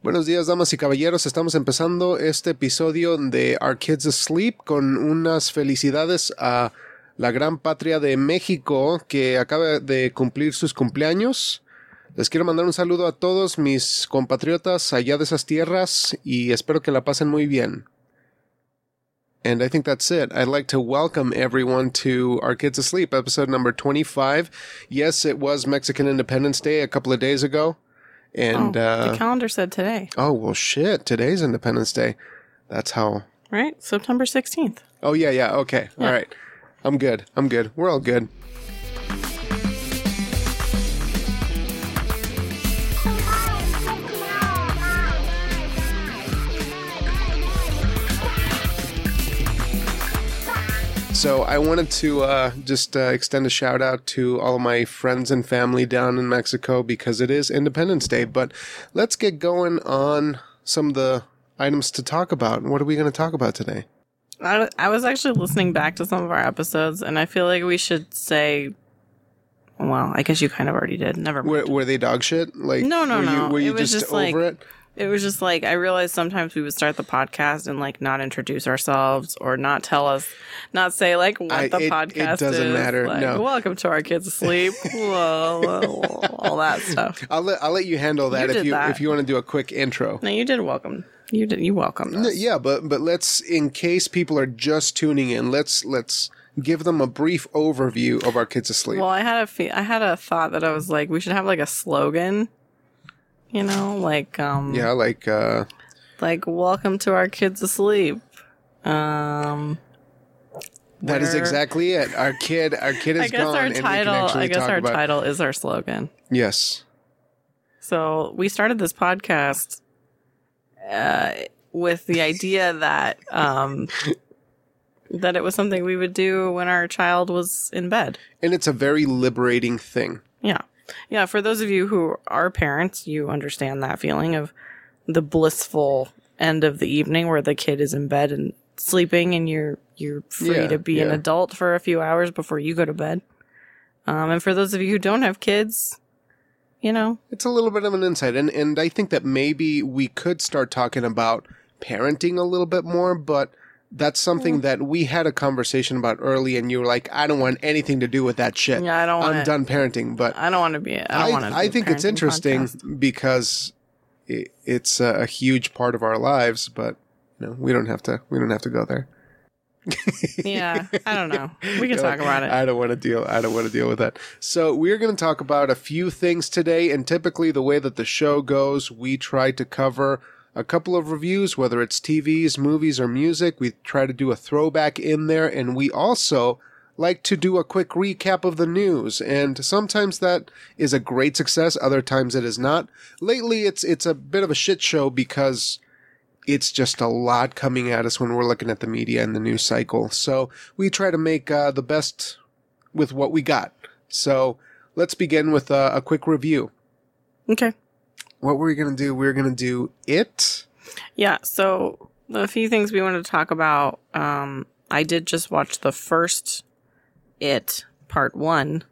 Buenos días, damas y caballeros. Estamos empezando este episodio de Our Kids Asleep con unas felicidades a la gran patria de México que acaba de cumplir sus cumpleaños. Les quiero mandar un saludo a todos mis compatriotas allá de esas tierras y espero que la pasen muy bien. And I think that's it. I'd like to welcome everyone to Our Kids Asleep, episode number 25. Yes, it was Mexican Independence Day a couple of days ago. And, oh, uh, the calendar said today, oh, well, shit. Today's Independence Day. That's how. right? September 16th. Oh, yeah, yeah. Okay. All Yeah. right. I'm good. I'm good. We're all good. So I wanted to uh, just uh, extend a shout out to all of my friends and family down in Mexico because it is Independence Day. But let's get going on some of the items to talk about. What are we going to talk about today? I, I was actually listening back to some of our episodes, and I feel like we should say, well, I guess you kind of already did. Never mind. Were, were they dog shit? Like No, no, were You, no. were you It was just, just like- over it? It was just like I realized sometimes we would start the podcast and like not introduce ourselves or not tell us, not say like what I- the it- it podcast doesn't is. matter, Like, no. welcome to our kids asleep. Whoa, whoa, whoa, all that stuff. I'll let I'll let you handle that You if you that. if you want to do a quick intro. No, you did welcome. You did. You welcomed us. Yeah, but but let's in case people are just tuning in, let's let's give them a brief overview of our kids asleep. Well, I had a fe- I had a thought that I was like, we should have like a slogan, you know, like um, yeah, like uh like welcome to our kids asleep. Um, that is exactly it. Our kid our kid is I guess gone our title. I guess our title is our slogan. Yes. So we started this podcast uh, with the idea that um, that it was something we would do when our child was in bed. And it's a very liberating thing. Yeah. Yeah. For those of you who are parents, you understand that feeling of the blissful end of the evening where the kid is in bed and sleeping and you're you're free Yeah, to be an adult for a few hours before you go to bed. Um, and for those of you who don't have kids, you know, It's a little bit of an insight and and I think that maybe we could start talking about parenting a little bit more, but that's something that we had a conversation about early and you were like, I don't want anything to do with that shit. Yeah, I don't I'm wanna- done parenting, but I don't want to be. I I, don't want to. I think it's interesting because it, it's a, a huge part of our lives, but you know, we don't have to we don't have to go there. Yeah, I don't know. We can talk like, about it. I don't want to deal. I don't want to deal with that. So we're going to talk about a few things today, and typically the way that the show goes, we try to cover a couple of reviews, whether it's TVs, movies, or music. We try to do a throwback in there, and we also like to do a quick recap of the news. And sometimes that is a great success. Other times it is not. Lately, it's it's a bit of a shit show because it's just a lot coming at us when we're looking at the media and the news cycle. So we try to make uh, the best with what we got. So let's begin with uh, a quick review. okay. What were we going to do? We are going to do it. Yeah. So a few things we wanted to talk about. Um, I did just watch the first It Part One.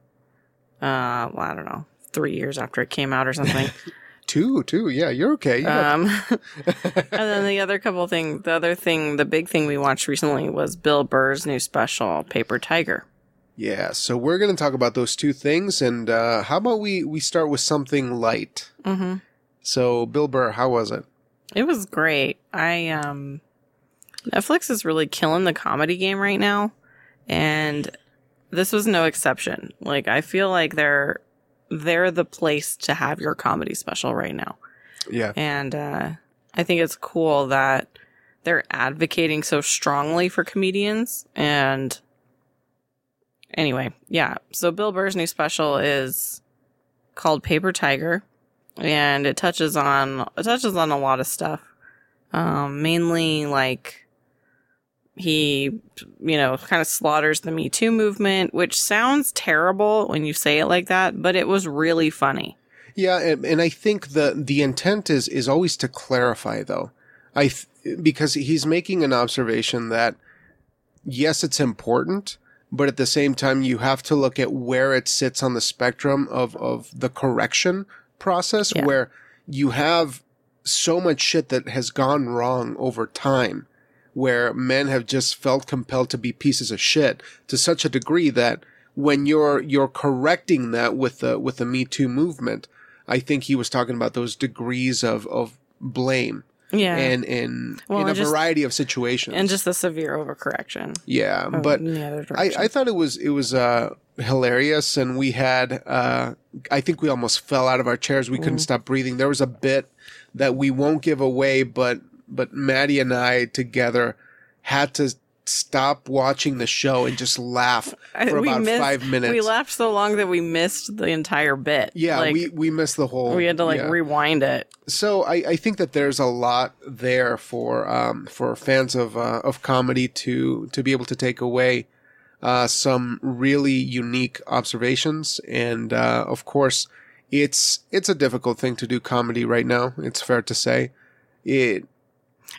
Uh, well, I don't know, three years after it came out or something. Two, two. Yeah, you're okay. You um, and then the other couple things, the other thing, the big thing we watched recently was Bill Burr's new special, Paper Tiger. yeah. So we're going to talk about those two things. And uh, how about we, we start with something light? Mm-hmm. So, Bill Burr, how was it? It was great. I um Netflix is really killing the comedy game right now and this was no exception. Like I feel like they're they're the place to have your comedy special right now. Yeah. And uh I think it's cool that they're advocating so strongly for comedians and anyway, yeah. So Bill Burr's new special is called Paper Tiger and it touches on it touches on a lot of stuff. Um mainly like he you know kind of slaughters the Me Too movement, which sounds terrible when you say it like that, but it was really funny. Yeah, and, I think the the intent is is always to clarify though. I th- because he's making an observation that yes, it's important, but at the same time you have to look at where it sits on the spectrum of of the correction process Yeah. where you have so much shit that has gone wrong over time where men have just felt compelled to be pieces of shit to such a degree that when you're you're correcting that with the with the Me Too movement, I think he was talking about those degrees of of blame Yeah. and in Well, in a just- variety of situations. and just a severe overcorrection. yeah, but the I. I thought it was it was uh, hilarious, and we had uh, I think we almost fell out of our chairs. We Mm. couldn't stop breathing. There was a bit that we won't give away, but but Maddie and I together had to stop watching the show and just laugh for we about missed- five minutes. We laughed so long that we missed the entire bit. yeah, Like, we we missed the whole. we had to like yeah. rewind it. so I, I think that there's a lot there for um, for fans of uh, of comedy to to be able to take away uh, some really unique observations, and uh, of course, it's it's a difficult thing to do comedy right now. It's fair to say. It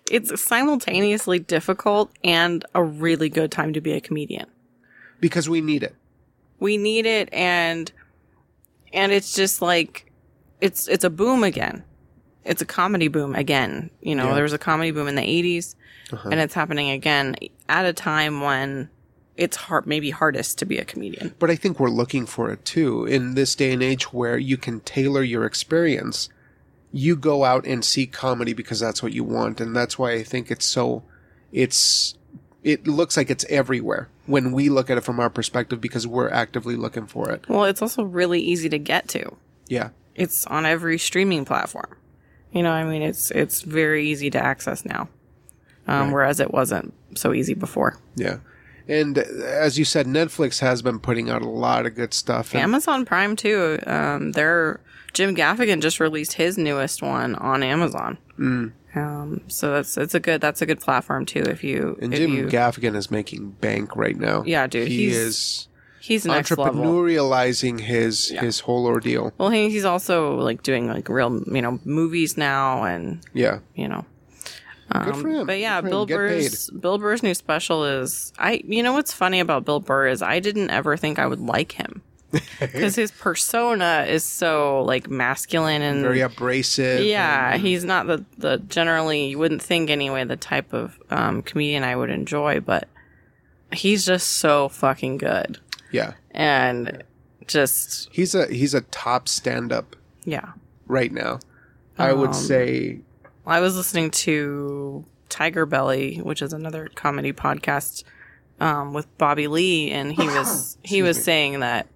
It's simultaneously difficult and a really good time to be a comedian. because we need it. We need it and and it's just like it's it's a boom again. It's a comedy boom again. You know, Yeah. there was a comedy boom in the 80s Uh-huh. and it's happening again at a time when it's hard maybe hardest to be a comedian. But I think we're looking for it too in this day and age where you can tailor your experience. You go out and see comedy because that's what you want, and that's why I think it's so. It's it looks like it's everywhere when we look at it from our perspective because we're actively looking for it. Well, it's also really easy to get to. Yeah, It's on every streaming platform. You know, I mean, it's it's very easy to access now, um, Right. whereas it wasn't so easy before. yeah. And as you said, Netflix has been putting out a lot of good stuff. and- Amazon Prime too. Um, their Jim Gaffigan just released his newest one on Amazon. Mm. Um, so that's it's a good that's a good platform too. If you and if Jim you, Gaffigan is making bank right now. Yeah, dude, He is he's entrepreneurializing his Yeah. his whole ordeal. Well, he, he's also like doing like real you know movies now and Yeah. you know. Good for him. But yeah. Bill Burr's Bill Burr's new special is I. You know what's funny about Bill Burr is I didn't ever think I would like him because his persona is so like masculine and Very abrasive. yeah. and- He's not the the generally you wouldn't think anyway the type of um, comedian I would enjoy, but he's just so fucking good yeah. and just He's a he's a top stand up yeah. right now. I would Um, say I was listening to Tiger Belly, which is another comedy podcast um, with Bobby Lee, and he was he was saying that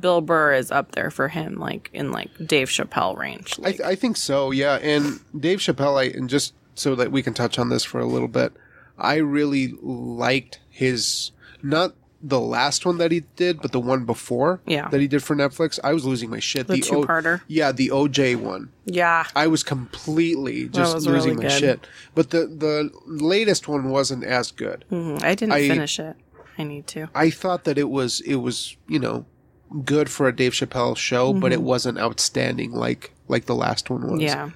Bill Burr is up there for him, like in like Dave Chappelle range. I, Like, I think so, yeah. And Dave Chappelle, I, and just so that we can touch on this for a little bit, I really liked his not the last one that he did, but the one before Yeah. that he did for Netflix. I was losing my shit. The O- two-parter? yeah, the OJ one. yeah, I was completely just was losing really my good. shit. But the the latest one wasn't as good. Mhm. I didn't I- finish it. I need to. I thought that it was it was you know good for a Dave Chappelle show, but it wasn't outstanding like like the last one was. Mm-hmm. Yeah,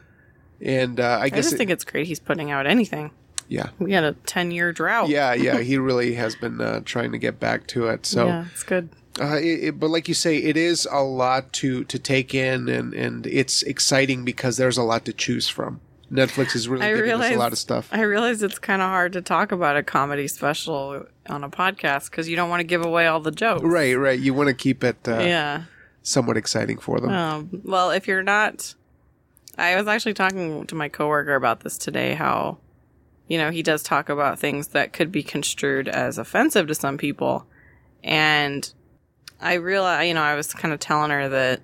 and uh, I guess I just it- think it's great he's putting out anything. Yeah, We had a ten year drought. yeah, yeah. He really has been uh, trying to get back to it. So, yeah, it's good. uh, it, it- but like you say, it is a lot to to take in, and and it's exciting because there's a lot to choose from. Netflix is really I giving us a lot of stuff. I realize it's kind of hard to talk about a comedy special on a podcast because you don't want to give away all the jokes. Right, right. You want to keep it uh, Yeah. somewhat exciting for them. Um, well, if you're not, I was actually talking to my coworker about this today. How, you know, he does talk about things that could be construed as offensive to some people, and I realized, you know, I was kind of telling her that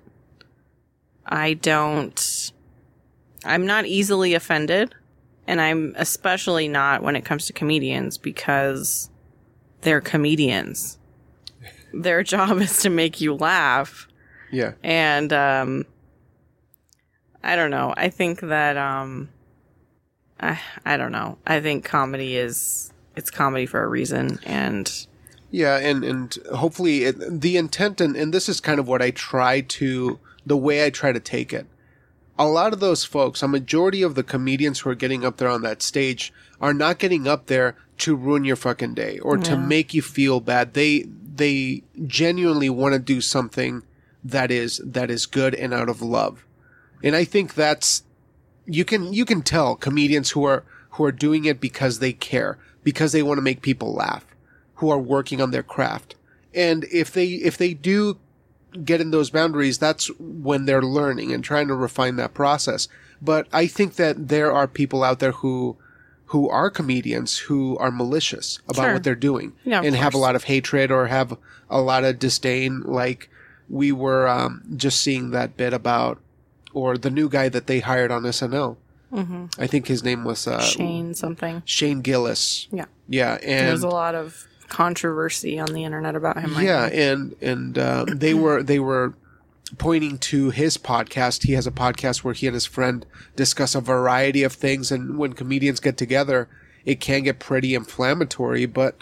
I don't, I'm not easily offended, and I'm especially not when it comes to comedians because they're comedians. Their job is to make you laugh. Yeah, and um i don't know. I think that um i i don't know i think comedy is it's comedy for a reason and Yeah, and and hopefully it, the intent and and this is kind of what I try to the way I try to take it. A lot of those folks, a majority of the comedians who are getting up there on that stage are not getting up there to ruin your fucking day or to make you feel bad. They they genuinely want to do something that is that is good and out of love. And I think that's you can you can tell comedians who are who are doing it because they care, because they want to make people laugh, who are working on their craft. And if they if they do get in those boundaries, that's when they're learning and trying to refine that process. But I think that there are people out there who who are comedians who are malicious about Sure. what they're doing Yeah, and have a lot of hatred or have a lot of disdain. Like we were um, just seeing that bit about, or the new guy that they hired on SNL. hmm I think his name was uh, Shane something. Shane Gillis. Yeah. Yeah, and There's a lot of controversy on the internet about him. right yeah, now. and and uh, they were they were pointing to his podcast. He has a podcast where he and his friend discuss a variety of things, and when comedians get together, it can get pretty inflammatory. But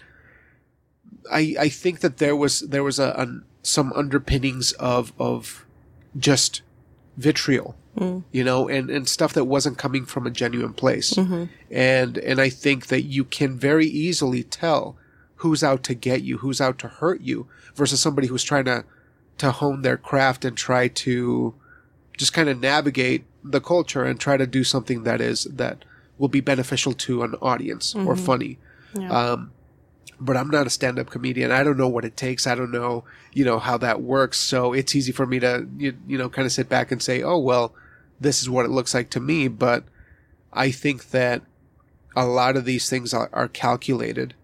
I I think that there was there was a, a some underpinnings of of just vitriol. Mm. You know, and, and stuff that wasn't coming from a genuine place. Mm-hmm. And and I think that you can very easily tell who's out to get you, who's out to hurt you, versus somebody who's trying to to hone their craft and try to just kind of navigate the culture and try to do something that is that will be beneficial to an audience or mm-hmm. funny. Yeah. Um, but I'm not a stand-up comedian. I don't know what it takes. I don't know, you know, how that works. So it's easy for me to, you, you know, kind of sit back and say, oh, well, this is what it looks like to me. But I think that a lot of these things are, are calculated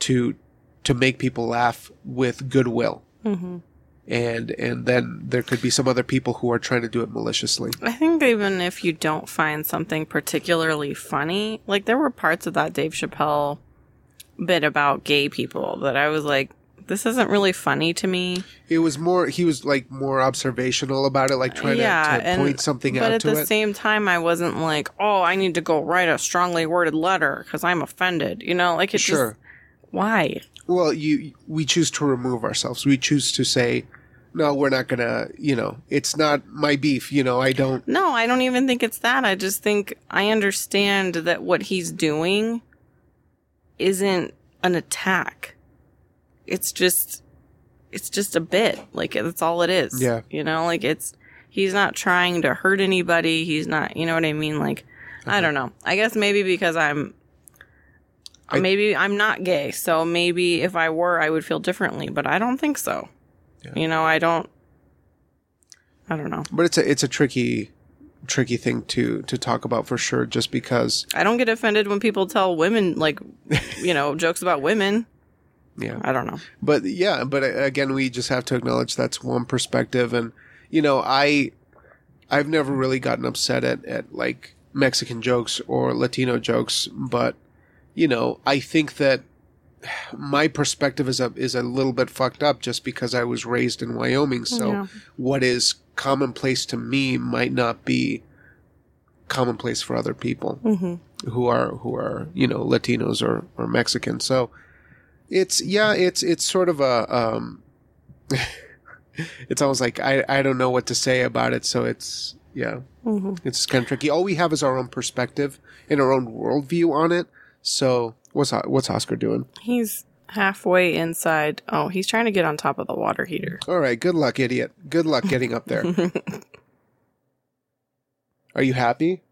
to, to make people laugh with goodwill. hmm And, and then there could be some other people who are trying to do it maliciously. I think even if you don't find something particularly funny, like there were parts of that Dave Chappelle bit about gay people that I was like, this isn't really funny to me. It was more, he was like more observational about it, like trying yeah, to, to and point something out. but at the it. same time, I wasn't like, oh, I need to go write a strongly worded letter because I'm offended. You know, like it Sure. just why? Well, you we choose to remove ourselves. We choose to say, no, we're not gonna. You know, it's not my beef. You know, I don't. No, I don't even think it's that. I just think I understand that what he's doing isn't an attack. It's just it's just a bit. Like that's all it is. Yeah. You know, like it's he's not trying to hurt anybody. He's not, you know what I mean? Like I uh-huh. don't know. I guess maybe because I'm I- maybe I'm not gay, so maybe if I were I would feel differently, but I don't think so. Yeah. You know, I don't I don't know. But it's a it's a tricky tricky thing to to talk about for sure. Just because, I don't get offended when people tell women like, you know, jokes about women. yeah. I don't know. But yeah, but uh, again, we just have to acknowledge that's one perspective, and you know, I I've never really gotten upset at at like Mexican jokes or Latino jokes, but you know, I think that my perspective is a is a little bit fucked up just because I was raised in Wyoming. So Yeah. what is commonplace to me might not be commonplace for other people hmm who are who are you know Latinos or or Mexican. So it's yeah, it's it's sort of a um, it's almost like I I don't know what to say about it. So it's yeah, hmm it's kind of tricky. All we have is our own perspective and our own worldview on it. So what's what's Oscar doing? He's halfway inside. Oh, he's trying to get on top of the water heater. All right, good luck, idiot. Good luck getting up there. Are you happy?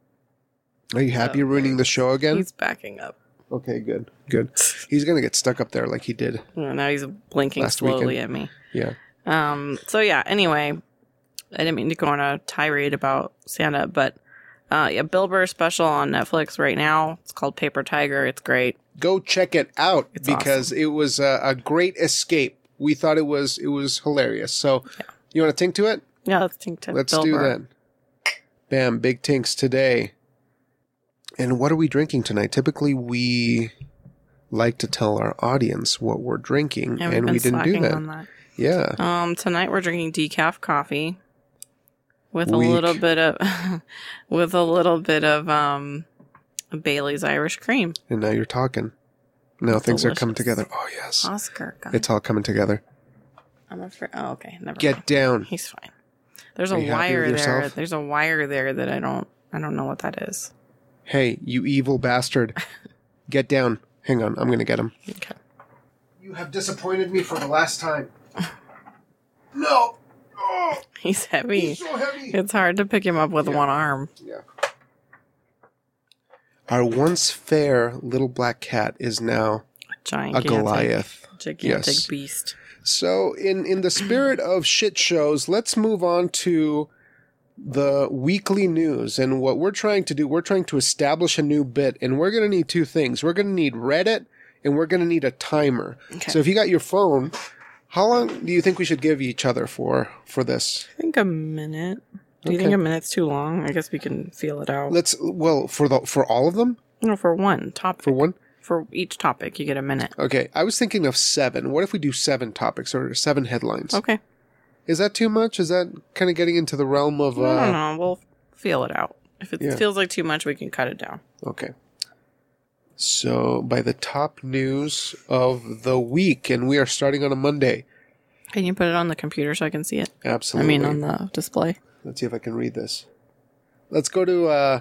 Are you happy No, ruining the show again? he's backing up. Okay, good, good. He's gonna get stuck up there like he did. Yeah, Now he's blinking Last slowly weekend. at me. Yeah. Um. So yeah. Anyway, I didn't mean to go on a tirade about Santa, but uh, yeah, Bill Burr special on Netflix right now. It's called Paper Tiger. It's great. Go check it out It's because it was a, a great escape. We thought it was it was hilarious. So you want to tink to it? Yeah, let's think to Let's Bill do Burr. that. Bam, big tinks today. And what are we drinking tonight? Typically, we like to tell our audience what we're drinking, Yeah, and we didn't do that. that. Yeah, Um, tonight we're drinking decaf coffee with Weak. a little bit of with a little bit of um Bailey's Irish cream. and now you're talking. Now things are coming together. Oh yes, Oscar, God, it's all coming together. I'm afraid. Oh, okay, never. Get mind. down. He's fine. There's Are a wire there. There's a wire there that I don't. I don't know what that is. Hey, you evil bastard! Get down. Hang on, I'm gonna get him. Okay. You have disappointed me for the last time. No. Oh, He's heavy. he's so heavy. It's hard to pick him up with Yeah. one arm. Yeah. Our once fair little black cat is now a Goliath. gigantic Yes. beast. So, in in the spirit of shit shows, let's move on to the weekly news. And what we're trying to do, we're trying to establish a new bit, and we're going to need two things. We're going to need Reddit, and we're going to need a timer. Okay. So, if you got your phone, how long do you think we should give each other for for this? I think a minute. Do you Okay. think a minute's too long? I guess we can feel it out. Let's well for the for all of them no, for one topic. for one. For each topic, you get a minute. Okay, I was thinking of seven. What if we do seven topics or seven headlines? Okay. Is that too much? Is that kind of getting into the realm of? I don't Uh, know. We'll feel it out. If it Yeah. feels like too much, we can cut it down. okay. So, by the top news of the week, and we are starting on a Monday. Can you put it on the computer so I can see it? Absolutely. I mean, on the display. Let's see if I can read this. Let's go to uh,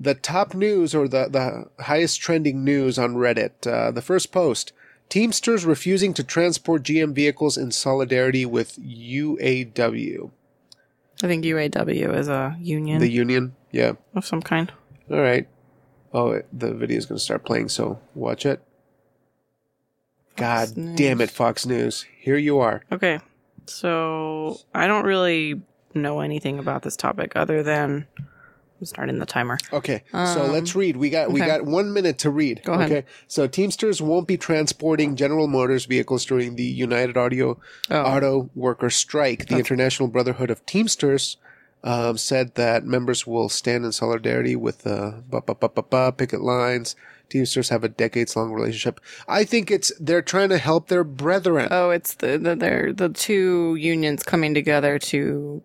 the top news or the, the highest trending news on Reddit. Uh, the first post Teamsters refusing to transport GM vehicles in solidarity with UAW. I think UAW is a union The union? Yeah. of some kind. All right. Oh, it- the video is going to start playing, so watch it. God News. damn it, Fox News. Here you are. Okay. So I don't really know anything about this topic other than I'm starting the timer. Okay, so Um, let's read. We got we okay. got one minute to read. Go ahead. Okay, so Teamsters won't be transporting General Motors vehicles during the United Audio Oh. Auto Worker strike. The International Brotherhood of Teamsters um, said that members will stand in solidarity with the ba ba ba ba ba picket lines. Teamsters have a decades long relationship. I think it's they're trying to help their brethren. Oh, it's the, the they're the two unions coming together to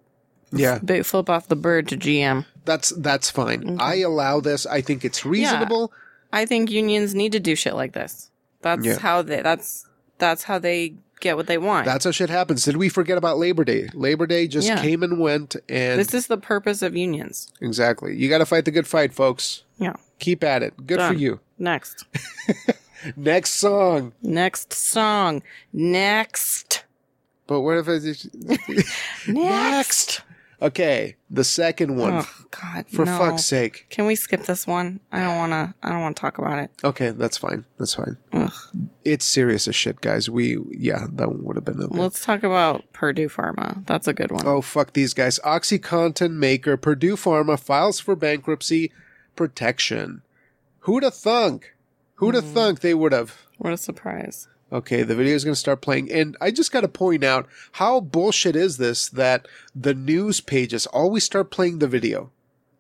yeah, flip off the bird to GM. that's that's fine. I allow this. I think it's reasonable. Yeah. I think unions need to do shit like this. That's Yeah. how they that's that's how they get what they want. That's how shit happens. Did we forget about Labor Day? Labor Day just Yeah. came and went, and this is the purpose of unions. exactly, you got to fight the good fight, folks. Yeah. Keep at it. Good for you. Next. Next song. Next song. Next. But what if it's Next. Okay, the second one. Oh God. for no. fuck's sake. Can we skip this one? I don't wanna I don't wanna talk about it. Okay, that's fine. That's fine. Ugh. It's serious as shit, guys. We yeah, that one would have been okay. Let's talk about Purdue Pharma. That's a good one. Oh fuck these guys. OxyContin maker Purdue Pharma files for bankruptcy protection. Who'd have thunk? Who'd have hmm. thunk they would have? What a surprise. Okay, the video is going to start playing. And I just got to point out how bullshit is this that the news pages always start playing the video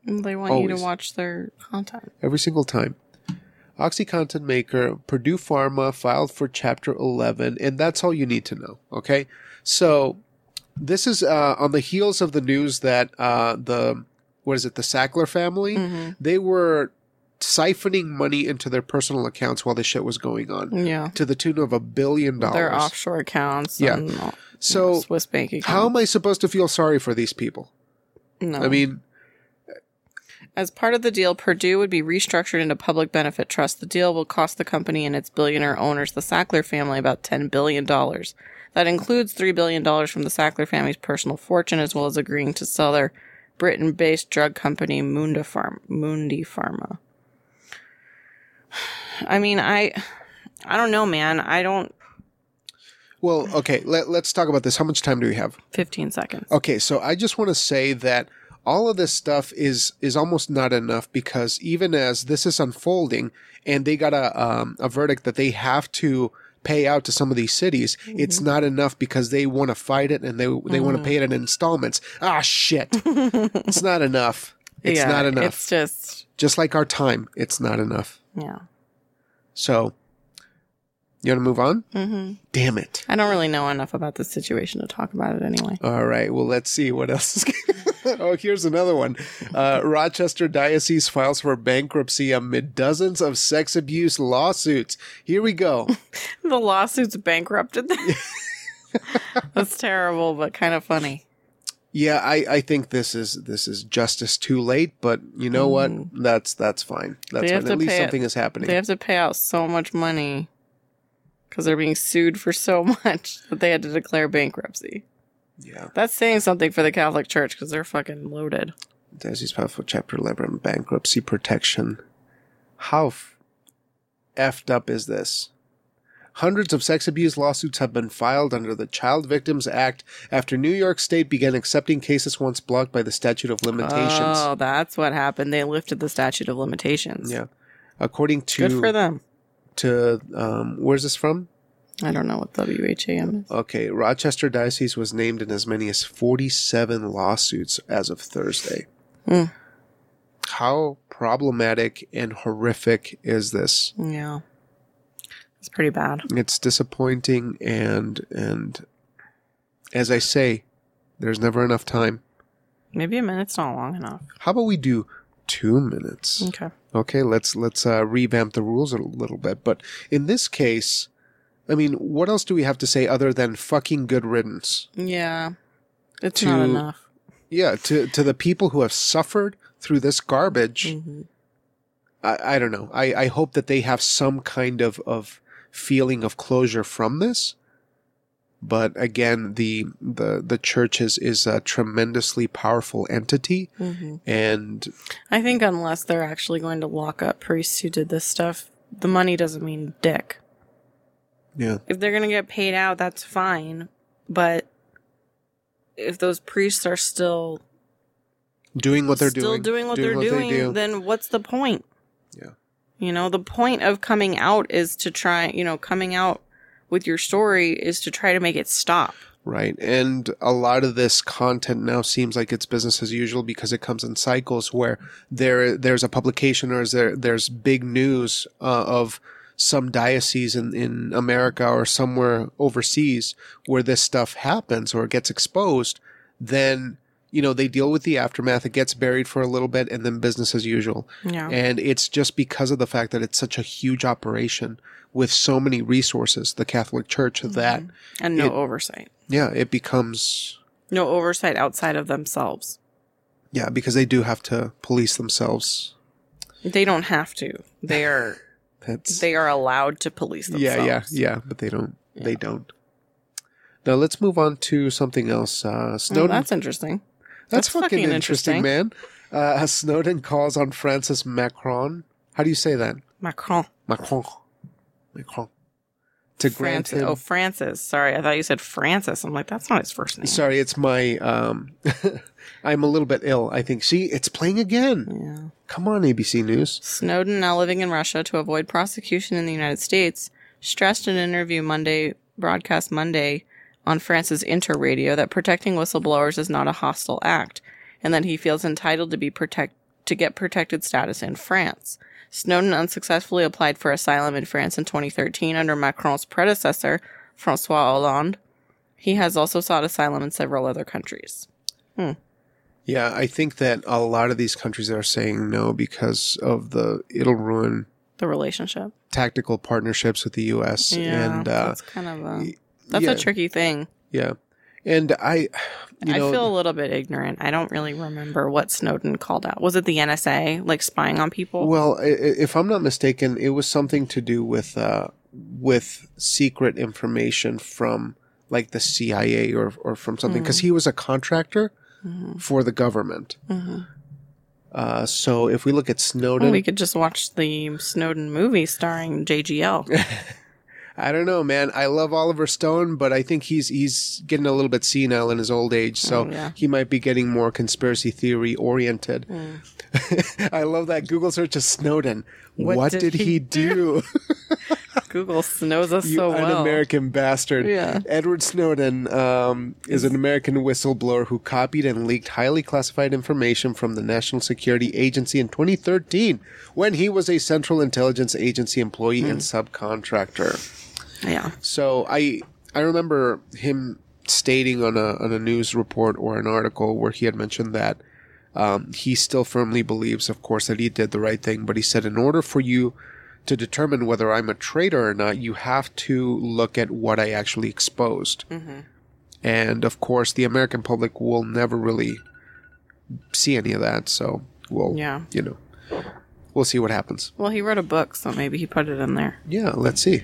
They want you to watch their content. every single time. OxyContin maker Purdue Pharma filed for Chapter 11, and that's all you need to know. Okay, so this is uh, on the heels of the news that uh, the what is it, the Sackler family, Mm-hmm. they were siphoning money into their personal accounts while this shit was going on, Yeah. to the tune of a billion dollars. Their offshore accounts. Yeah. And all- So Swiss bank accounts. How am I supposed to feel sorry for these people? No. I mean, As part of the deal, Purdue would be restructured into public benefit trust. The deal will cost the company and its billionaire owners, the Sackler family, about $10 billion. That includes $3 billion from the Sackler family's personal fortune, as well as agreeing to sell their Britain-based drug company, Munda Pharma. Mundi Pharma. I mean, I, I don't know, man. I don't. well, okay, let, let's talk about this. How much time do we have? 15 seconds. Okay, so I just want to say that all of this stuff is is almost not enough because even as this is unfolding and they got a um, a verdict that they have to pay out to some of these cities, it's not enough because they want to fight it and they they want to pay it in installments. Ah, shit! it's not enough. It's Yeah, not enough. It's just, Just like our time, it's not enough. Yeah. So, you want to move on? hmm Damn it. I don't really know enough about the situation to talk about it anyway. All right. Well, let's see what else is. oh, here's another one. Uh, Rochester Diocese files for bankruptcy amid dozens of sex abuse lawsuits. Here we go. The lawsuits bankrupted them. That's terrible, but kind of funny. Yeah, I, I think this is this is justice too late, but you know what? Mm. That's that's fine. That's fine. At least something is happening. They have to pay out so much money because they're being sued for so much that they had to declare bankruptcy. yeah. That's saying something for the Catholic Church because they're fucking loaded. File for Chapter 11 bankruptcy protection. How f- effed up is this? Hundreds of sex abuse lawsuits have been filed under the Child Victims Act after New York State began accepting cases once blocked by the statute of limitations. Oh, that's what happened. They lifted the statute of limitations. Yeah. According to Good for them. to um, where's this from? I don't know what WHAM is. Okay, Rochester Diocese was named in as many as 47 lawsuits as of Thursday. Hmm. How problematic and horrific is this? Yeah. It's pretty bad. It's disappointing and and as I say, there's never enough time. Maybe a minute's not long enough. How about we do 2 minutes? Okay. Okay, let's let's uh, revamp the rules a little bit. But in this case, I mean, what else do we have to say other than fucking good riddance? Yeah. It's To- not enough. Yeah, to to the people who have suffered through this garbage. Mhm. I, I don't know. I, I hope that they have some kind of, of feeling of closure from this. But again, the the the church is, is a tremendously powerful entity, Mhm. and I think unless they're actually going to lock up priests who did this stuff, the money doesn't mean dick. yeah, If they're going to get paid out, that's fine. But if those priests are still doing what they're still doing, doing what they're doing, they do. then what's the point? Yeah. You know, the point of coming out is to try, you know, coming out with your story is to try to make it stop. Right. And a lot of this content now seems like it's business as usual because it comes in cycles where there there's a publication or there there's big news uh, of some diocese in, in America or somewhere overseas where this stuff happens or gets exposed, then you know they deal with the aftermath. It gets buried for a little bit and then business as usual. Yeah. And it's just because of the fact that it's such a huge operation with so many resources, the Catholic Church, that and no it- oversight. yeah, it becomes No oversight outside of themselves. Yeah, because they do have to police themselves. They don't have to. They are That's they are allowed to police themselves. yeah, yeah, yeah, but they don't. They don't. Now let's move on to something else. Uh, Oh, Snowden. that's interesting. That's, that's fucking, fucking interesting, man. Uh, Snowden calls on Francis Macron. How do you say that? Macron. Macron. Macron. To grant Francis. him. Oh, Francis. Sorry, I thought you said Francis. I'm like, that's not his first name. Sorry, it's my. Um, I'm a little bit ill. I think. See, it's playing again. Yeah. Come on, ABC News. Snowden, now living in Russia to avoid prosecution in the United States, stressed in an interview Monday, broadcast Monday on France's Inter Radio that protecting whistleblowers is not a hostile act, and that he feels entitled to be protect to get protected status in France. Snowden unsuccessfully applied for asylum in France in 2013 under Macron's predecessor, Francois Hollande. He has also sought asylum in several other countries. Yeah, I think that a lot of these countries are saying no because of the it'll ruin The relationship. tactical partnerships with the U.S. Yeah, and uh, that's kind of a that's yeah, a tricky thing. yeah, and I, you know, I feel a little bit ignorant. I don't really remember what Snowden called out. Was it the NSA, like spying on people? well, if I'm not mistaken, it was something to do with uh, with secret information from like the CIA or or from something Mm. because he was a contractor Mhm. for the government. Mhm. Uh, so if we look at Snowden, Well, we could just watch the Snowden movie starring JGL. I don't know, man. I love Oliver Stone, but I think he's he's getting a little bit senile in his old age, so Oh, yeah. he might be getting more conspiracy theory oriented. Mm. I love that Google search of Snowden. What, What did, did he, he do? Google snows us you so an well. American bastard. Yeah. Edward Snowden um, is an American whistleblower who copied and leaked highly classified information from the National Security Agency in 2013 when he was a Central Intelligence Agency employee Hmm. and subcontractor. Yeah. So I I remember him stating on a on a news report or an article where he had mentioned that um, he still firmly believes, of course, that he did the right thing. But he said, in order for you to determine whether I'm a traitor or not, you have to look at what I actually exposed. And of course, the American public will never really see any of that. So we'll, Yeah. you know, we'll see what happens. Well, he wrote a book, so maybe he put it in there. Yeah, let's see.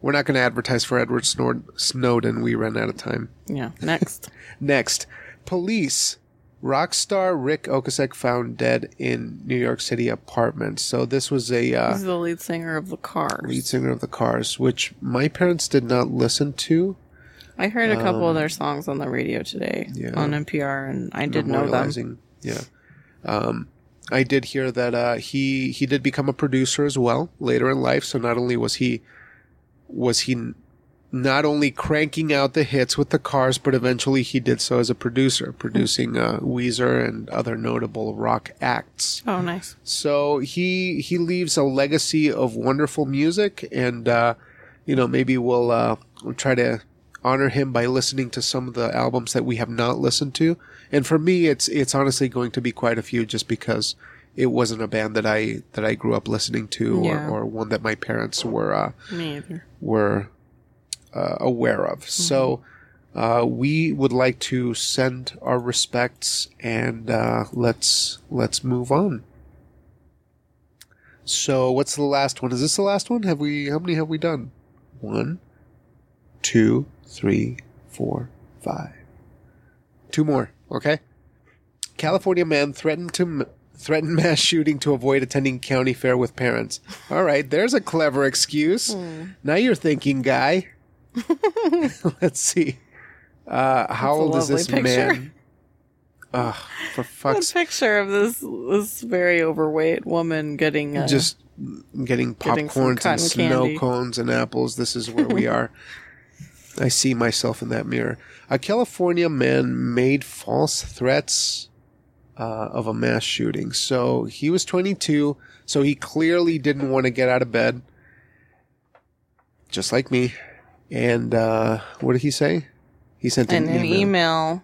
We're not going to advertise for Edward Snor- Snowden. We ran out of time. Yeah. Next. Next, police rock star Ric Ocasek found dead in New York City apartment. So this was a uh, He's the lead singer of the Cars. lead singer of the Cars, which my parents did not listen to. I heard a couple of their songs on the radio today Um, yeah. on NPR, and I did know them. Yeah. Um, I did hear that uh, he he did become a producer as well later in life. So not only was he was he not only cranking out the hits with the Cars, but eventually he did so as a producer, producing uh, Weezer and other notable rock acts. Oh, nice. So he he leaves a legacy of wonderful music, and uh, you know maybe we'll uh, we'll try to honor him by listening to some of the albums that we have not listened to. And for me, it's it's honestly going to be quite a few, just because it wasn't a band that I that I grew up listening to, Yeah. or, or one that my parents were uh, were uh, aware of. So. Uh, we would like to send our respects and uh, let's let's move on. So what's the last one? Is this the last one? Have we how many have we done? One, two, three, four, five. Two more. Okay. California man threatened to m- threatened mass shooting to avoid attending county fair with parents. All right, there's a clever excuse. Now you're thinking, guy. Let's see. Uh, how old is this picture. man? Ugh, for A fuck's picture of this this very overweight woman getting uh, just getting Getting popcorns and snow candy. cones and apples. This is where we are. I see myself in that mirror. A California man made false threats uh, of a mass shooting. So he was 22, so he clearly didn't want to get out of bed, just like me. And uh, what did he say? He sent an, an email, email.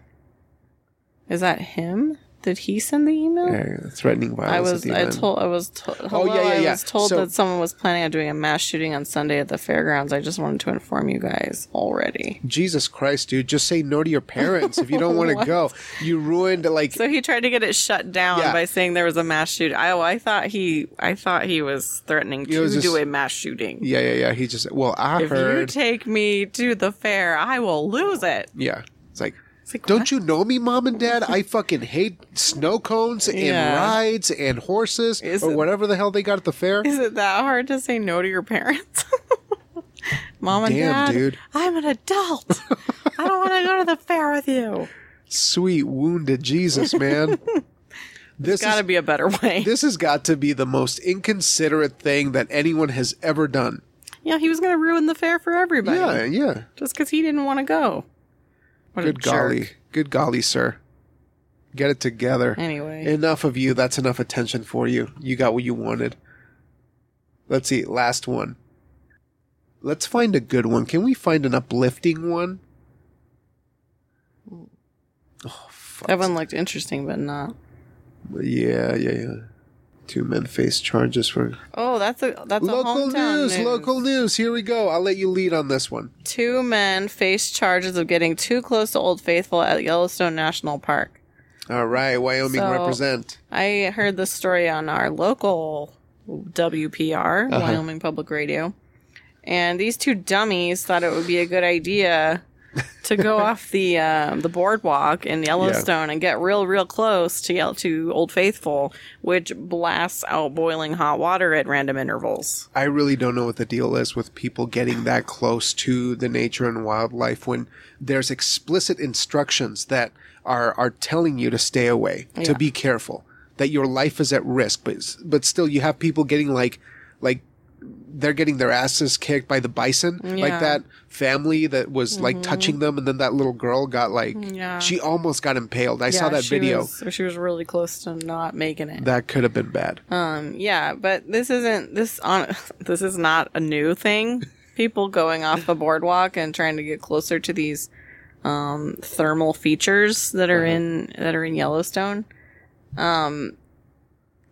Is that him? Did he send the email? uh, threatening violence. I was. I told. I was. To- Oh, yeah, yeah, I was told So- that someone was planning on doing a mass shooting on Sunday at the fairgrounds. I just wanted to inform you guys already. Jesus Christ, dude! Just say no to your parents if you don't want to go. You ruined like So he tried to get it shut down Yeah. by saying there was a mass shooting. I, I thought he. I thought he was threatening to was do a mass shooting. Yeah, yeah, yeah. He just well, I heard If you take me to the fair, I will lose it. yeah, it's like, like, don't what? you know me, mom and dad? I fucking hate snow cones and Yeah. rides and horses Is or it- whatever the hell they got at the fair. Is it that hard to say no to your parents? Mom and Damn, dad, dude. I'm an adult. I don't want to go to the fair with you. Sweet wounded Jesus, man. this has Got to be a better way. this has got to be the most inconsiderate thing that anyone has ever done. yeah, he was going to ruin the fair for everybody. Yeah, yeah. Just because he didn't want to go. What Good a jerk. golly, good golly, sir. Get it together. Anyway, Enough of you. That's enough attention for you. You got what you wanted. Let's see. Last one. Let's find a good one. Can we find an uplifting one? Oh, fuck. that one looked interesting, but not. Yeah, yeah, yeah. Two men face charges for Oh, that's a that's a local hometown news, Local news. Here we go. I'll let you lead on this one. Two men face charges of getting too close to Old Faithful at Yellowstone National Park. All right, Wyoming So- represent. I heard this story on our local WPR, Uh-huh. Wyoming Public Radio. And these two dummies thought it would be a good idea to go off the um, the boardwalk in Yellowstone and get real, real close to Yell- to Old Faithful, which blasts out boiling hot water at random intervals. I really don't know what the deal is with people getting that close to the nature and wildlife when there's explicit instructions that are are telling you to stay away, to be careful, that your life is at risk, but but still you have people getting like like they're getting their asses kicked by the bison, like Yeah. Mm-hmm. that family that was like touching them, and then that little girl got like Yeah. she almost got impaled. I saw that she video. Was, she was really close to not making it. that could have been bad. Um, yeah, but this isn't this on this is not a new thing. People going off the boardwalk and trying to get closer to these um, thermal features that are in that are in Yellowstone. Um,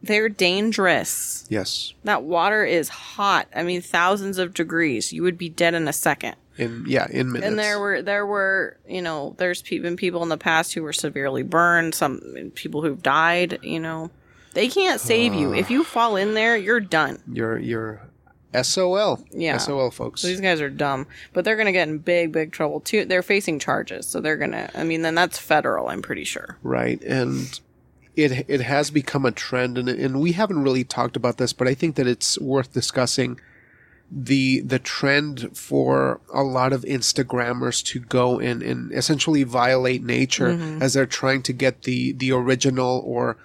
they're dangerous. yes, That water is hot. I mean, thousands of degrees. You would be dead in a second. in yeah in minutes. And there were there were you know there's been people in the past who were severely burned. Some people who've died. You know, they can't save you if you ah. fall in there. You're done. you're you're SOL. Yeah. SOL, folks. So these guys are dumb, but they're gonna get in big, big trouble too. They're facing charges, so they're gonna. I mean, then that's federal. I'm pretty sure. right and it it has become a trend and and we haven't really talked about this but I think that it's worth discussing the the trend for a lot of Instagrammers to go and, and essentially violate nature mm-hmm. as they're trying to get the the original or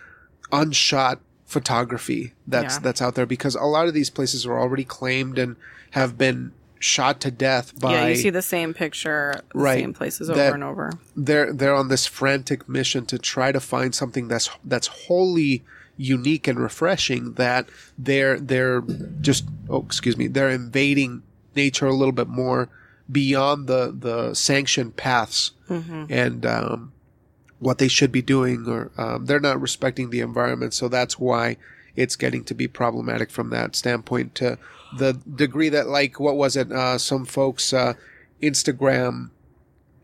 unshot photography that's Yeah. that's out there because a lot of these places are already claimed and have been shot to death by yeah, you see the same picture, the Right. same places over and over. they're they're on this frantic mission to try to find something that's that's wholly unique and refreshing that they're they're just oh excuse me they're invading nature a little bit more beyond the the sanctioned paths and um, what they should be doing or um, they're not respecting the environment so that's why it's getting to be problematic from that standpoint to the degree that like what was it uh, some folks uh, instagram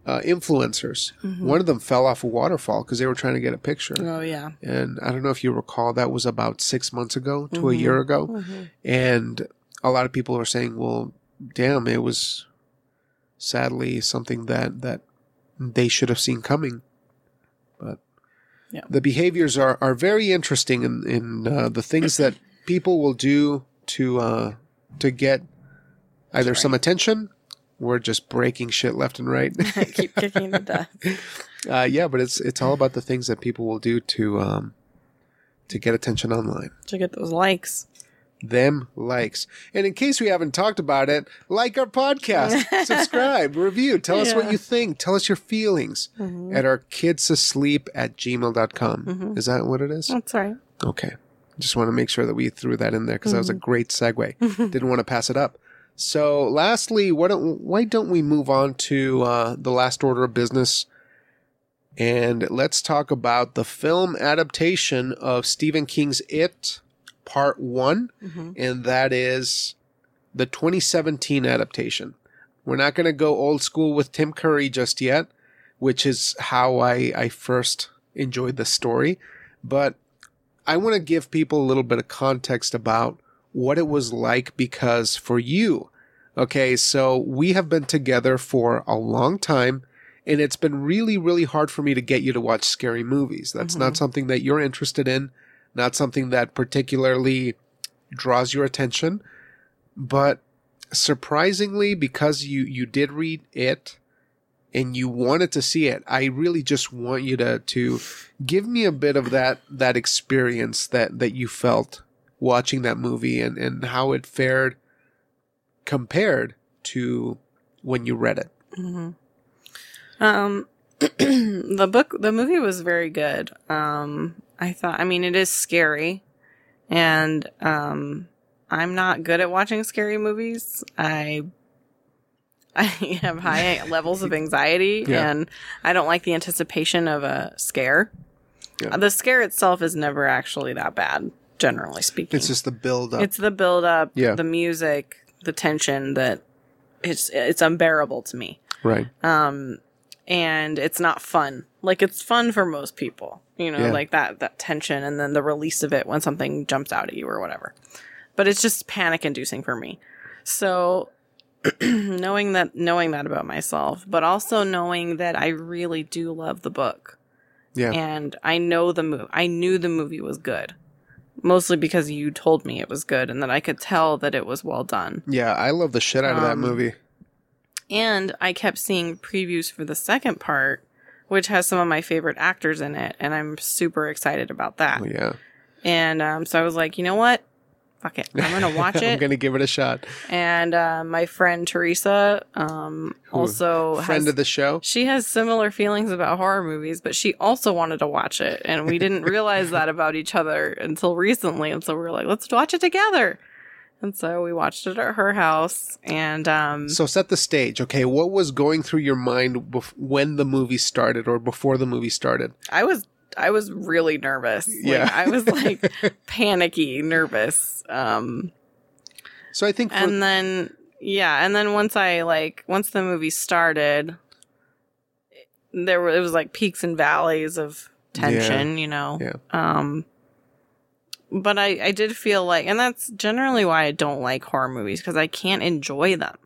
uh, influencers. One of them fell off a waterfall because they were trying to get a picture. Oh yeah, And I don't know if you recall, that was about six months ago to a year ago. And a lot of people are saying, well, damn, it was sadly something that, that they should have seen coming. Yeah. the behaviors are, are very interesting in, in uh, the things that people will do to, uh, to get either some attention or just breaking shit left and right. keep kicking to death. Uh, yeah, but it's it's all about the things that people will do to um to get attention online. to get those likes. Them likes, and in case we haven't talked about it, like our podcast, subscribe, review, tell us what you think, tell us your feelings mm-hmm. at our kids asleep at gmail.com. Mm-hmm. Is that what it is? That's right. Okay. Just want to make sure that we threw that in there because that was a mm-hmm. great segue. Didn't want to pass it up. So, lastly, why don't why don't we move on to uh, the last order of business, and let's talk about the film adaptation of Stephen King's It, Part One, mm-hmm. and that is the 2017 adaptation. We're not going to go old school with Tim Curry just yet, which is how I I first enjoyed the story, but I want to give people a little bit of context about what it was like because for you, okay, so we have been together for a long time and it's been really, really hard for me to get you to watch scary movies. That's not mm-hmm. something that you're interested in, not something that particularly draws your attention. But surprisingly, because you, you did read it, and you wanted to see it, I really just want you to to give me a bit of that that experience that that you felt watching that movie and and how it fared compared to when you read it. Um, the book, the movie was very good. Um, I thought, I mean, it is scary, and um, I'm not good at watching scary movies. I I have high levels of anxiety, Yeah. and I don't like the anticipation of a scare. Yeah. The scare itself is never actually that bad, generally speaking. It's just the build up. It's the build up, Yeah. the music, the tension that it's it's unbearable to me. right. Um and it's not fun. Like it's fun for most people. You know, Yeah. like that that tension and then the release of it when something jumps out at you or whatever. But it's just panic inducing for me. So knowing that knowing that about myself, but also knowing that I really do love the book Yeah. and I know the movie. I knew the movie was good, mostly because you told me it was good, and that I could tell that it was well done. yeah, I love the shit out of that Um, movie. And I kept seeing previews for the second part, which has some of my favorite actors in it, and I'm super excited about that. Oh, yeah. And um, so I was like, you know what? Fuck it, I'm gonna watch it. I'm going to give it a shot. And uh, my friend Teresa um, Who? also Friend has of the show. She has similar feelings about horror movies, but she also wanted to watch it. And we didn't realize that about each other until recently. And so we were like, let's watch it together. And so we watched it at her house. And um, So set the stage. Okay, what was going through your mind bef- when the movie started or before the movie started? I was. I was really nervous. Like, Yeah. I was like panicky, nervous. Um, So I think for, and then, yeah. And then once I like, once the movie started, there were, it was like peaks and valleys of tension, you know? Yeah. Um, but I, I did feel like, and that's generally why I don't like horror movies because I can't enjoy them.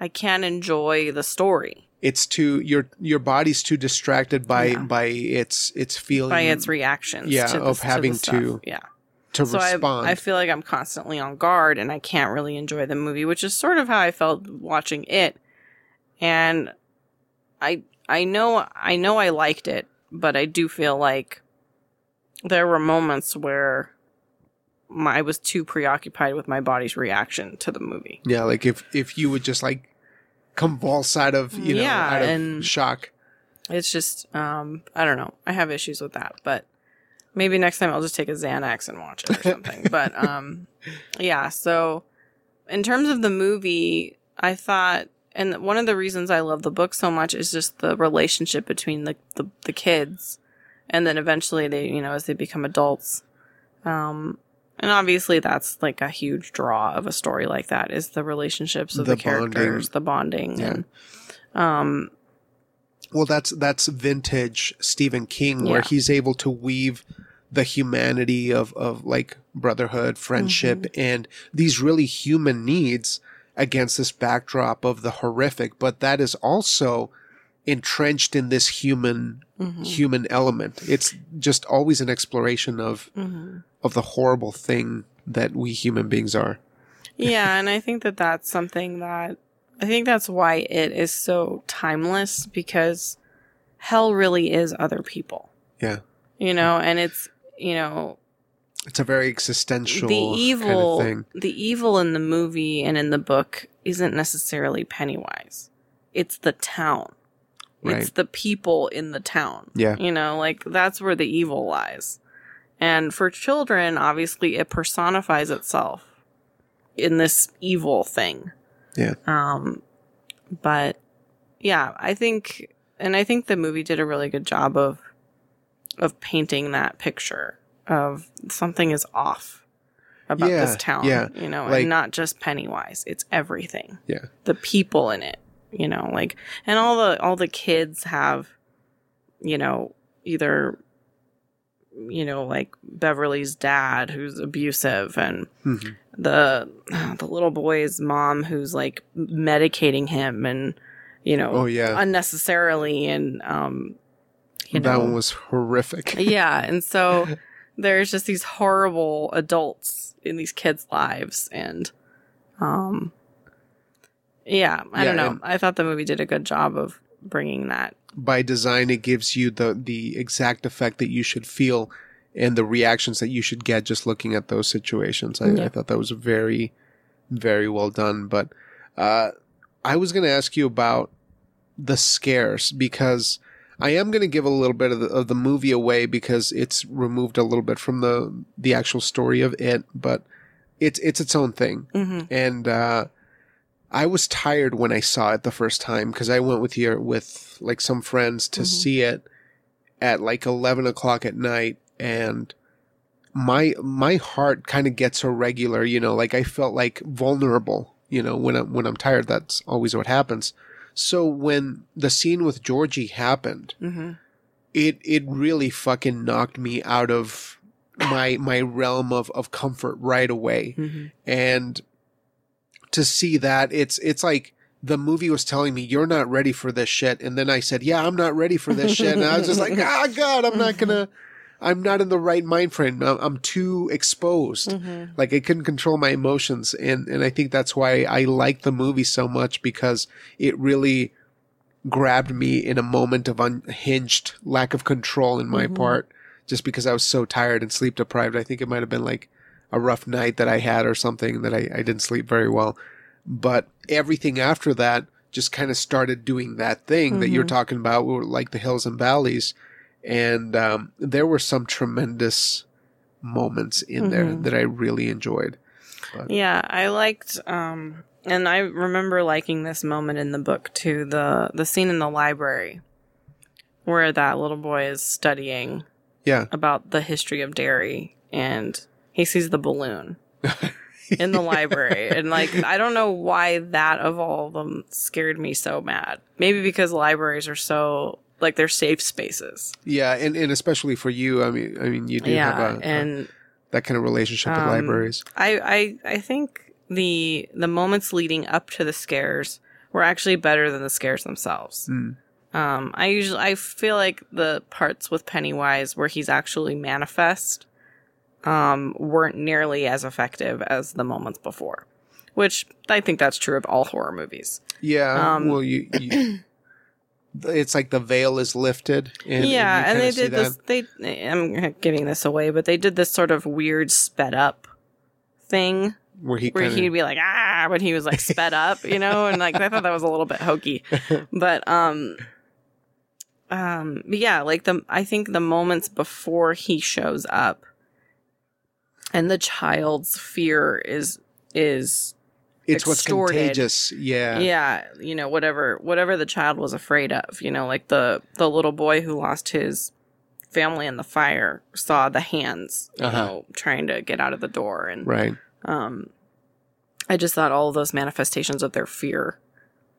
I can't enjoy the story It's too your your body's too distracted by Yeah. by its its feeling by its reactions. Yeah, to the, of to having stuff. to yeah. to So respond. I, I feel like I'm constantly on guard and I can't really enjoy the movie, which is sort of how I felt watching it. And I I know I know I liked it, but I do feel like there were moments where my, I was too preoccupied with my body's reaction to the movie. yeah, like if if you would just like convulse out of you know Yeah, out of and- shock. It's just um I don't know. I have issues with that, but maybe next time I'll just take a Xanax and watch it or something. but um yeah, so in terms of the movie, I thought and one of the reasons I love the book so much is just the relationship between the the, the kids and then eventually they, you know, as they become adults. Um and obviously that's like a huge draw of a story like that is the relationships of the, The bonding. characters, the bonding Yeah. and um Well, that's that's vintage Stephen King, where he's able to weave the humanity of of like brotherhood, friendship, Mm-hmm. and these really human needs against this backdrop of the horrific. But that is also entrenched in this human mhm. human element. It's just always an exploration of Mhm. of the horrible thing that we human beings are. yeah, and I think that that's something that I think that's why it is so timeless because hell really is other people, Yeah, you know, and it's you know it's a very existential the kind of thing. the evil in the movie and in the book isn't necessarily Pennywise. It's the town. It's the people in the town. Yeah. You know, like that's where the evil lies. And for children, obviously it personifies itself in this evil thing. Yeah. Um but yeah, I think and I think the movie did a really good job of of painting that picture of something is off about Yeah, this town. yeah. You know, Like- and not just Pennywise. It's everything. Yeah. The people in it. You know, like and all the all the kids have, you know, either you know, like Beverly's dad who's abusive and Mhm. the the little boy's mom who's like medicating him and you know Oh yeah, unnecessarily and um you know that one was horrific. yeah and so there's just these horrible adults in these kids lives and um yeah i Yeah, don't know i thought the movie did a good job of bringing that. By design it gives you the the exact effect that you should feel and the reactions that you should get just looking at those situations. I, Yeah. I thought that was very very well done. But uh i was going to ask you about the scares because i am going to give a little bit of the, of the movie away because it's removed a little bit from the the actual story of it but it's it's its own thing. Mm-hmm. and uh, I was tired when I saw it the first time because I went with your with like some friends to Mhm. see it at like eleven o'clock at night, and my my heart kind of gets irregular. You know, like I felt like vulnerable. You know, when I'm when I'm tired, that's always what happens. So when the scene with Georgie happened, Mm-hmm. it it really fucking knocked me out of my my realm of of comfort right away Mm-hmm. and to see that. It's it's like the movie was telling me you're not ready for this shit. And then i said yeah i'm not ready for this shit. And i was just like ah god i'm not gonna i'm not in the right mind frame. I'm, I'm too exposed. Mm-hmm. like i couldn't control my emotions. And and i think that's why i like the movie so much because it really grabbed me in a moment of unhinged lack of control in my Mhm. part just because i was so tired and sleep deprived. I think it might have been like a rough night that I had or something that I, I didn't sleep very well. But everything after that just kind of started doing that thing that you're talking about, like the hills and valleys. And um, there were some tremendous moments in there Mhm. that I really enjoyed. Yeah, I liked um and I remember liking this moment in the book too, the the scene in the library where that little boy is studying Yeah. about the history of Derry and he sees the balloon in the library and like I don't know why that of all of them scared me so mad. Maybe because libraries are so like they're safe spaces. Yeah, and, and especially for you, I mean, I mean, you do yeah, have a, and that kind of relationship with Um, libraries. I, I I think the the moments leading up to the scares were actually better than the scares themselves. Mm. Um, I usually I feel like the parts with Pennywise where he's actually manifest um, weren't nearly as effective as the moments before, which I think that's true of all horror movies. Yeah. um, well, you, you it's like the veil is lifted. And, yeah, you and, they did that. this. They I'm giving this away, but they did this sort of weird sped up thing where he where kind he'd be like ah but he was like sped up you know and like i thought that was a little bit hokey but um um but yeah like the i think the moments before he shows up and the child's fear is is it's what's extorted. contagious. Yeah. yeah you know whatever whatever the child was afraid of you know like the the little boy who lost his family in the fire saw the hands you Uh-huh. know trying to get out of the door and Right. um, I just thought all of those manifestations of their fear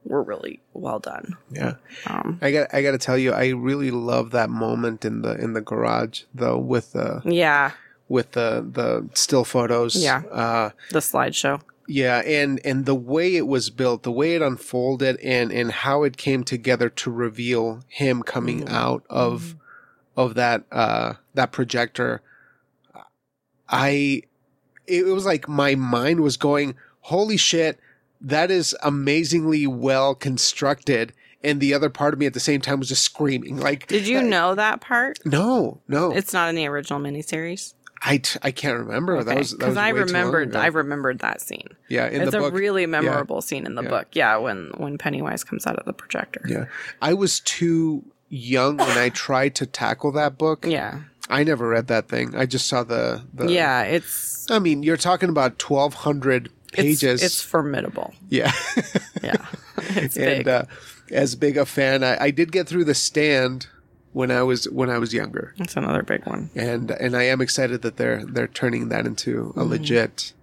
were really well done. Yeah. Um, I got I got to tell you, I really love that moment in the in the garage though with the yeah, with the the still photos. Yeah. Uh, the slideshow. yeah, and and the way it was built, the way it unfolded, and and how it came together to reveal him coming Mhm. out of of that uh that projector. I it was like my mind was going, holy shit, that is amazingly well constructed. And the other part of me at the same time was just screaming. Like, Did you know that part? No, no, It's not in the original miniseries. I, t- I can't remember. That was that was because I way too long remembered. I remembered that scene. yeah, in it's the a really memorable scene in the Yeah. book. Yeah, when when Pennywise comes out of the projector. yeah, I was too young when I tried to tackle that book. Yeah, I never read that thing. I just saw the, the yeah. It's I mean, you're talking about twelve hundred it's, pages. it's formidable. yeah. Yeah, it's big. and uh, as big a fan, I, I did get through the stand when I was when I was younger, That's another big one. and and I am excited that they're they're turning that into Mm-hmm. a legit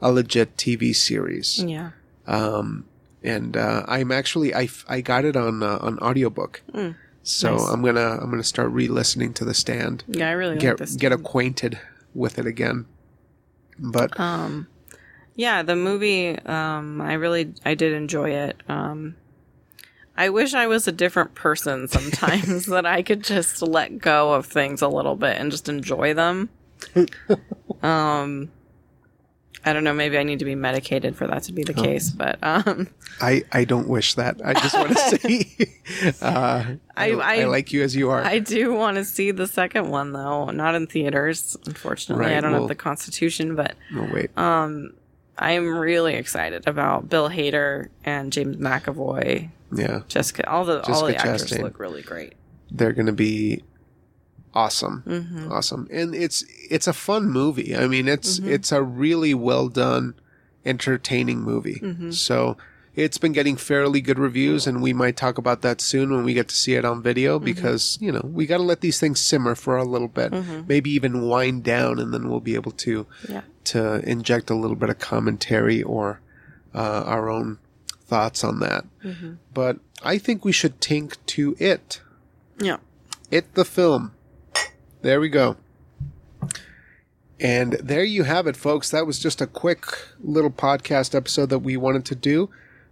a legit TV series. Yeah. Um, and uh, I'm actually I, I got it on uh, on audiobook, Mm, so nice. I'm gonna I'm gonna start re-listening to the stand, Yeah, I really get like this. get acquainted with it again. But Um, yeah, the movie. Um, I really, I did enjoy it. Um, I wish I was a different person sometimes that I could just let go of things a little bit and just enjoy them. um, I don't know. Maybe I need to be medicated for that to be the case, but um, I I don't wish that. I just want to see. uh, I, I- I, like you as you are. I do want to see the second one though. Not in theaters, unfortunately. Right, I don't well- have the constitution, but no wait. um, I'm really excited about Bill Hader and James McAvoy Yeah, Jessica, all the all the actors Chastain. look really great. they're gonna be awesome. hmm awesome and it's it's a fun movie i mean it's Mhm. it's a really well done entertaining movie Mhm. so it's been getting fairly good reviews and we might talk about that soon when we get to see it on video Mm-hmm. because you know we got to let these things simmer for a little bit Mhm. maybe even wind down and then we'll be able to Yeah. to inject a little bit of commentary or uh, our own thoughts on that hmm but i think we should tink to it Yeah. it the film. There we go. And there you have it, folks. That was just a quick little podcast episode that we wanted to do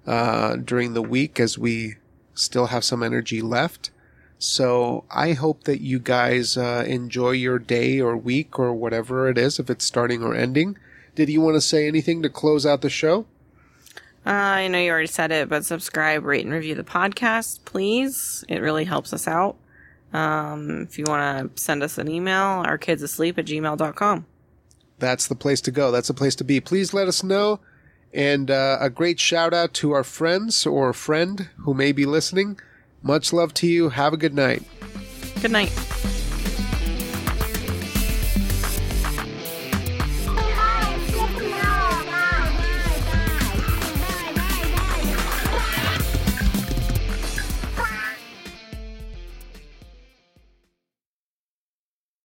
uh, during the week as we still have some energy left. So I hope that you guys uh, enjoy your day or week or whatever it is, if it's starting or ending. Did you want to say anything to close out the show? Uh, I know you already said it, but subscribe, rate, and review the podcast, please. It really helps us out. Um, if you want to send us an email, our kids asleep at gmail.com. that's the place to go. That's the place to be. Please let us know. And uh, a great shout out to our friends or friend who may be listening. Much love to you. Have a good night. Good night.